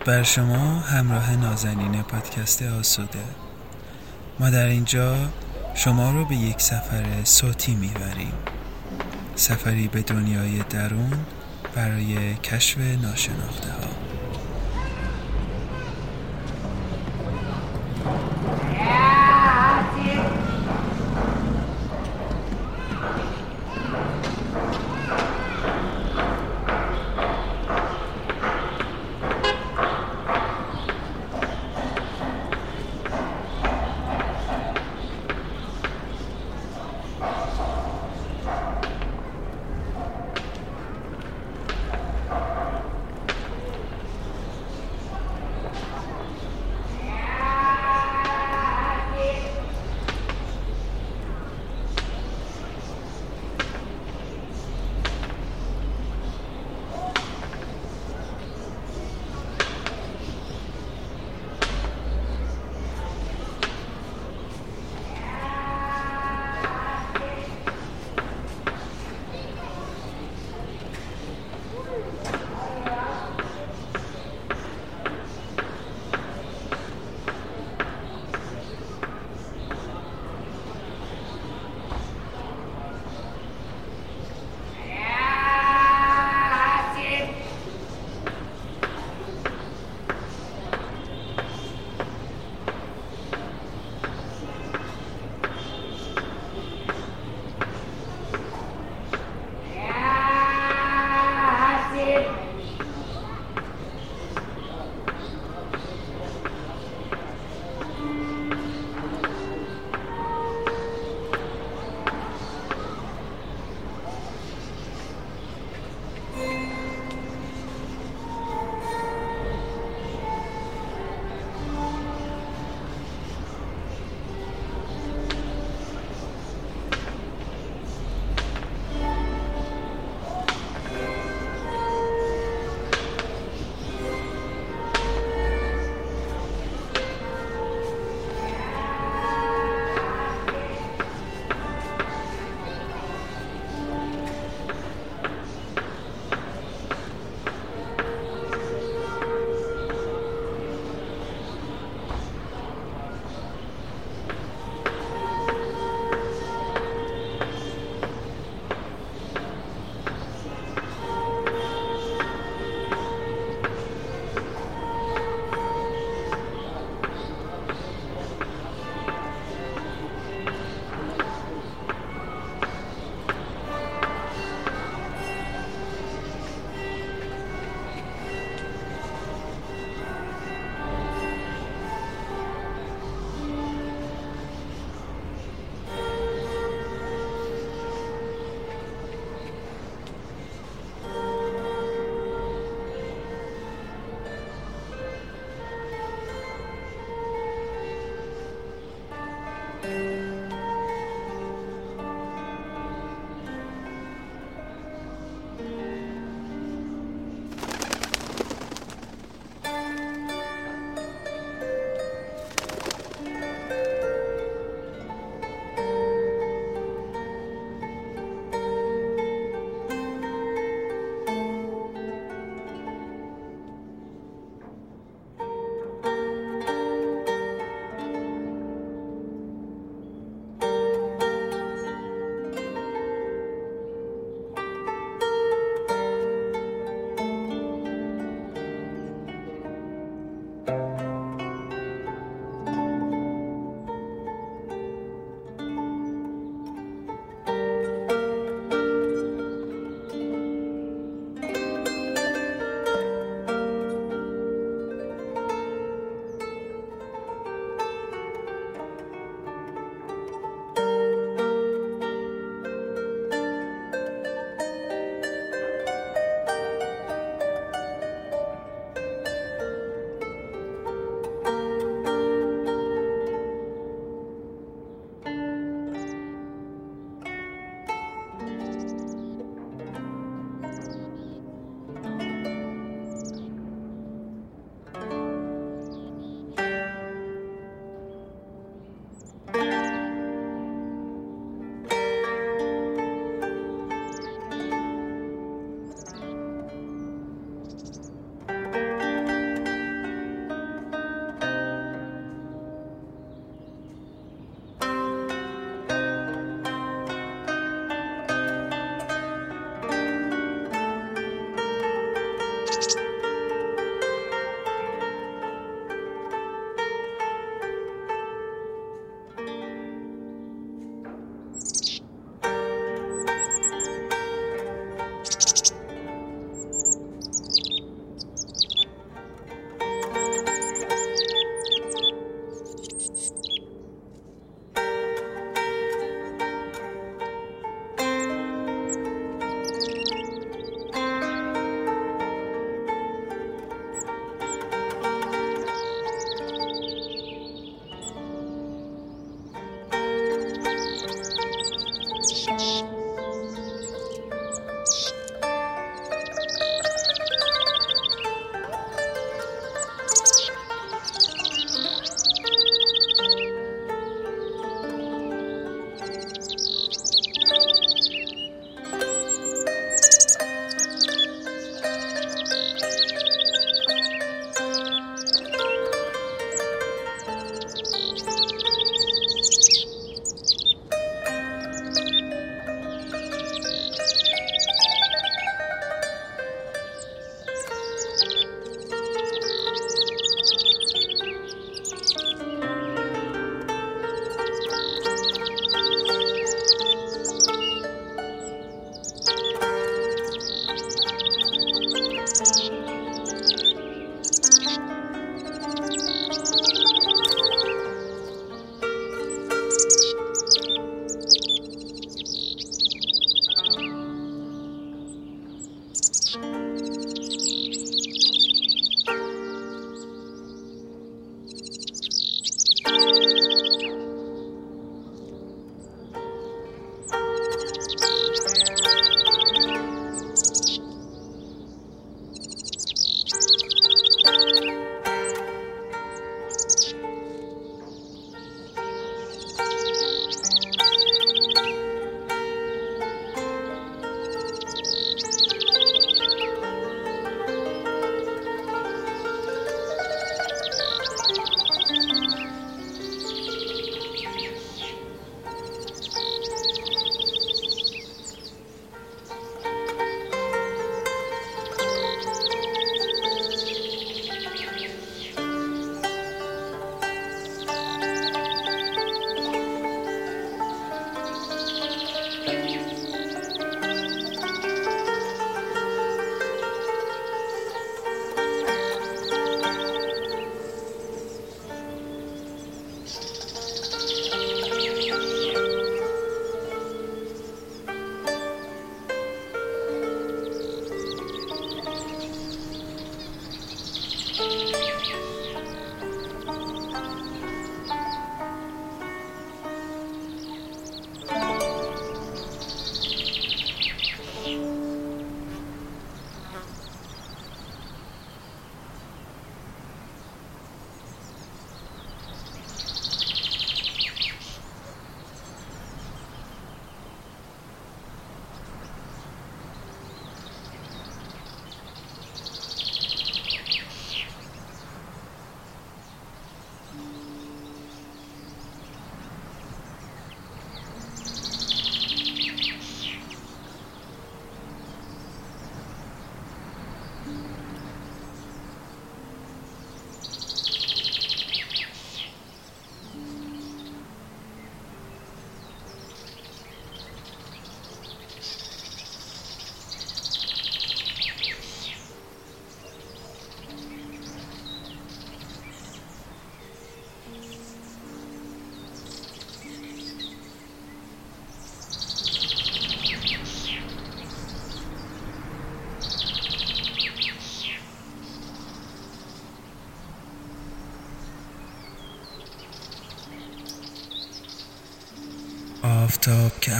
درود بر شما همراه نازنین پادکست آسوده. ما در اینجا شما رو به یک سفر صوتی می‌بریم. سفری به دنیای درون برای کشف ناشناخته ها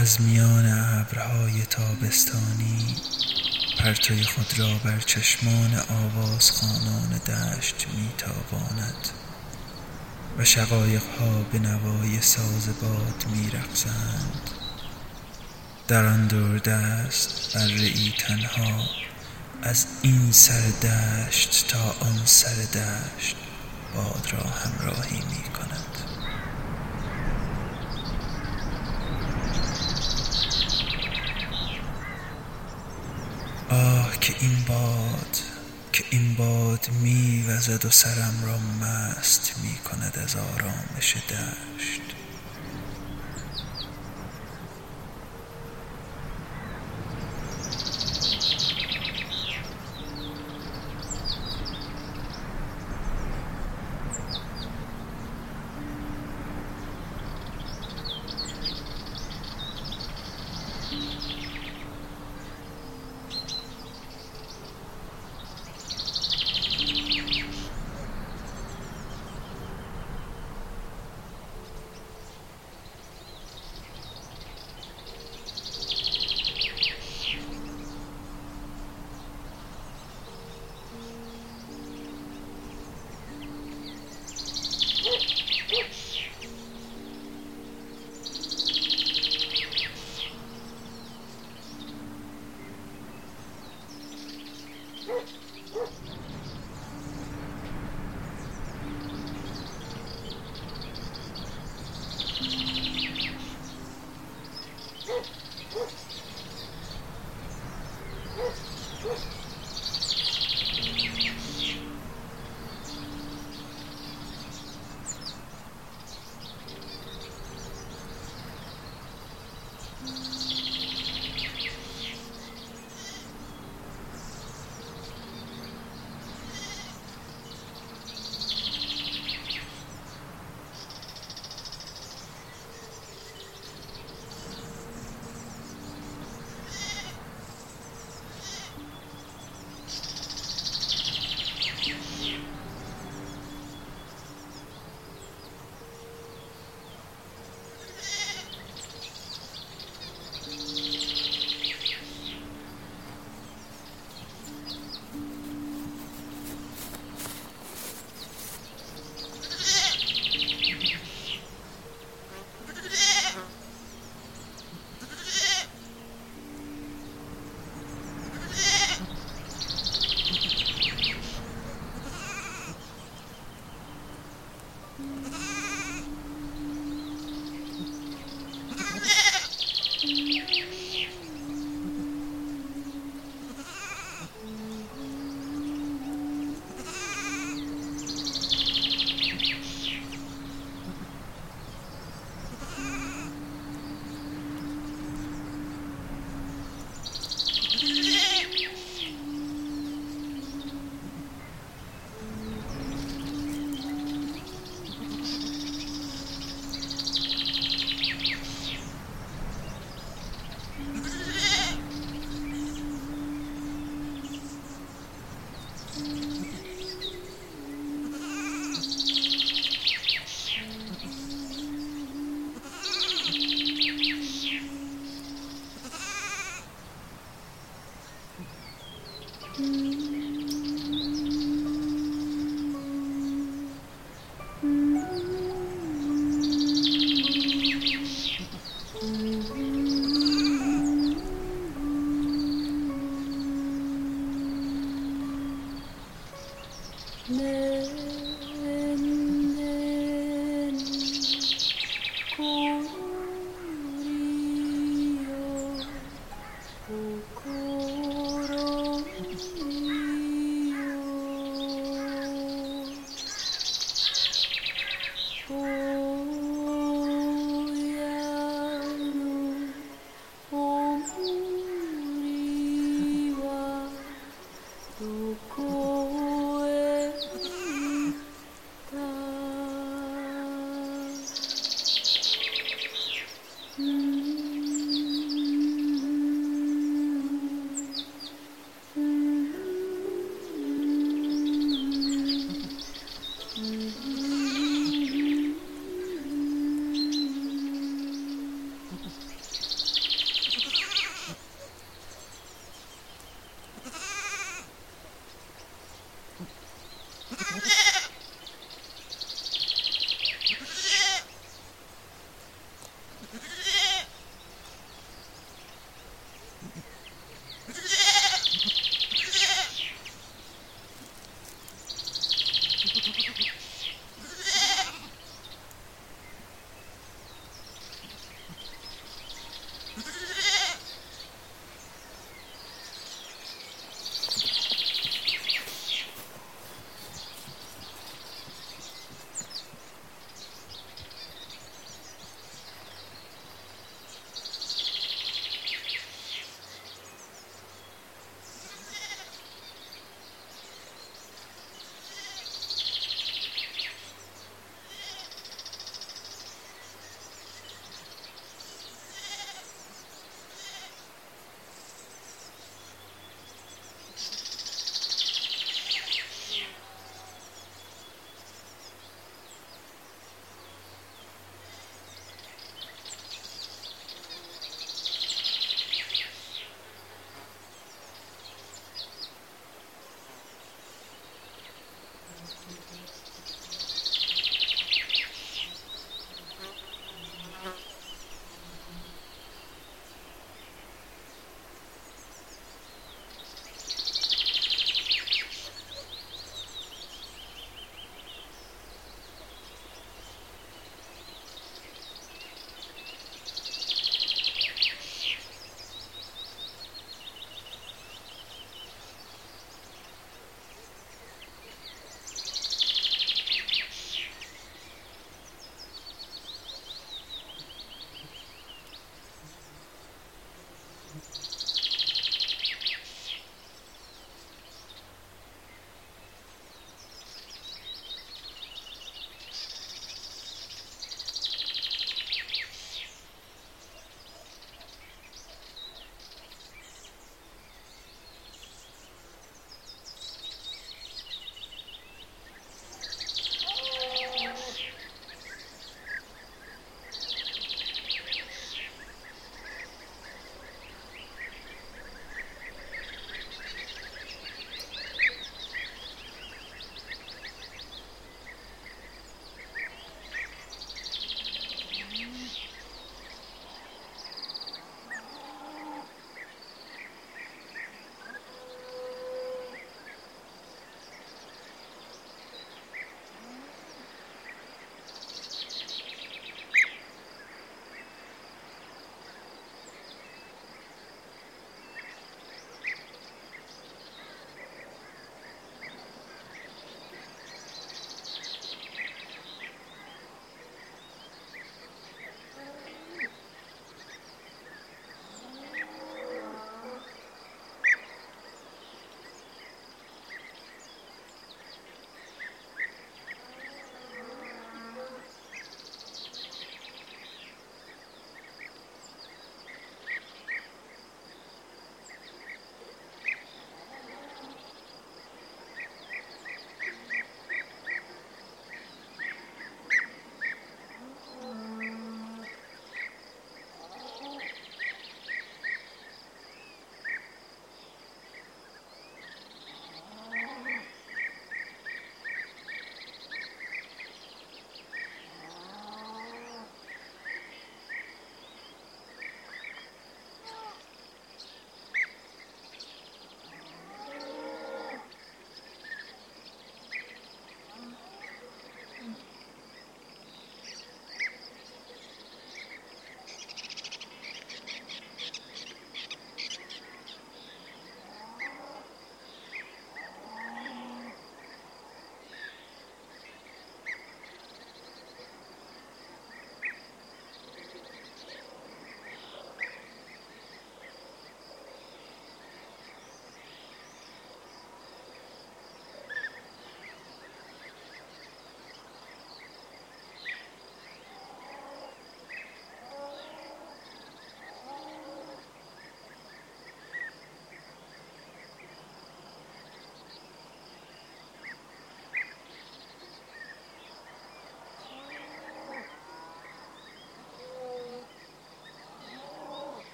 از میان ابرهای تابستانی پرتوی خود را بر چشمان آوازخوانان دشت میتاباند و شقایقها به نوای ساز باد میرقصند. در آن دست بره ای تنها از این سر دشت تا آن سر دشت باد را همراهی می کند آه که این باد که این باد می وزد و سرم را مست می کند از آرامش دشت.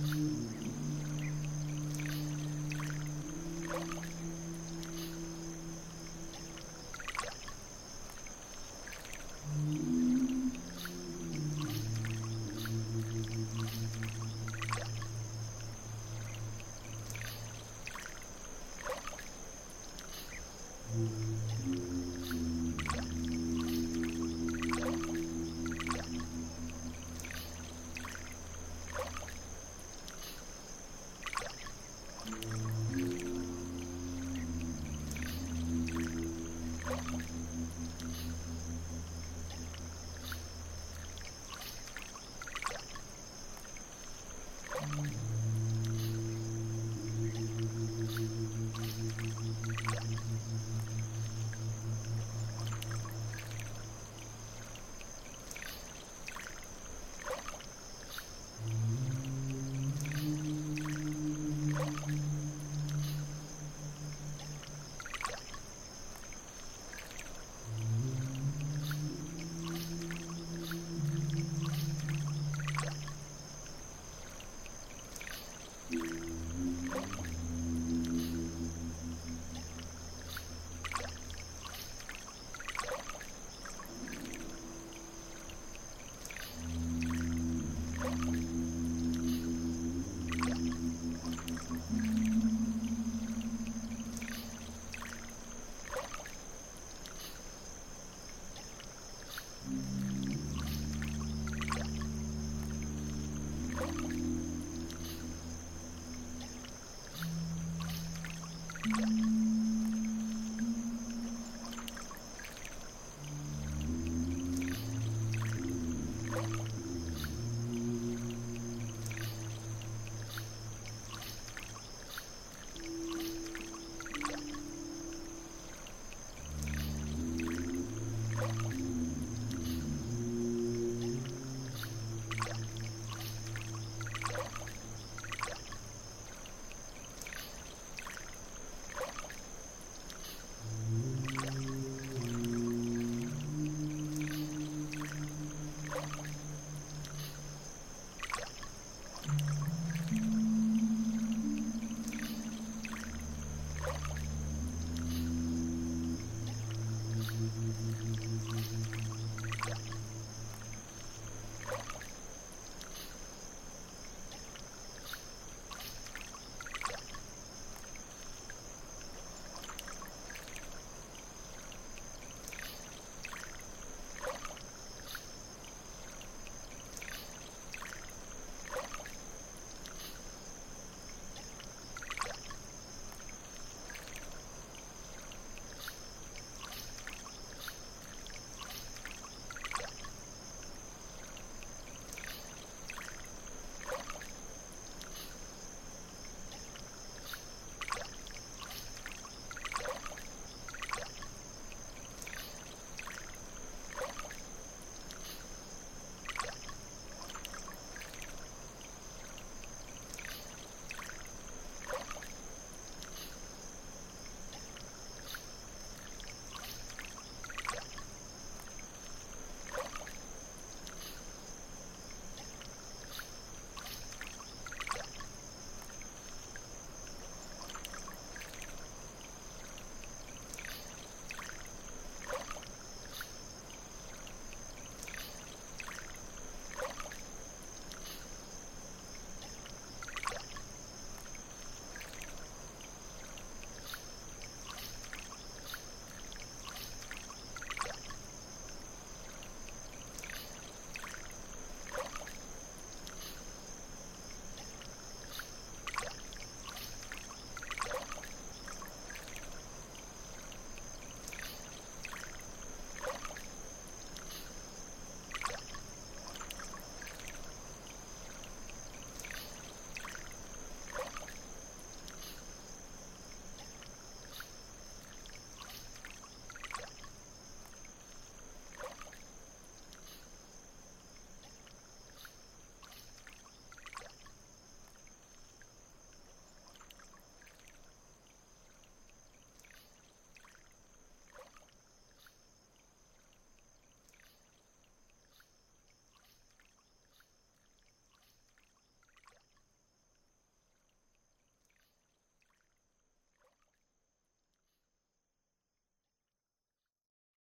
Mm-hmm.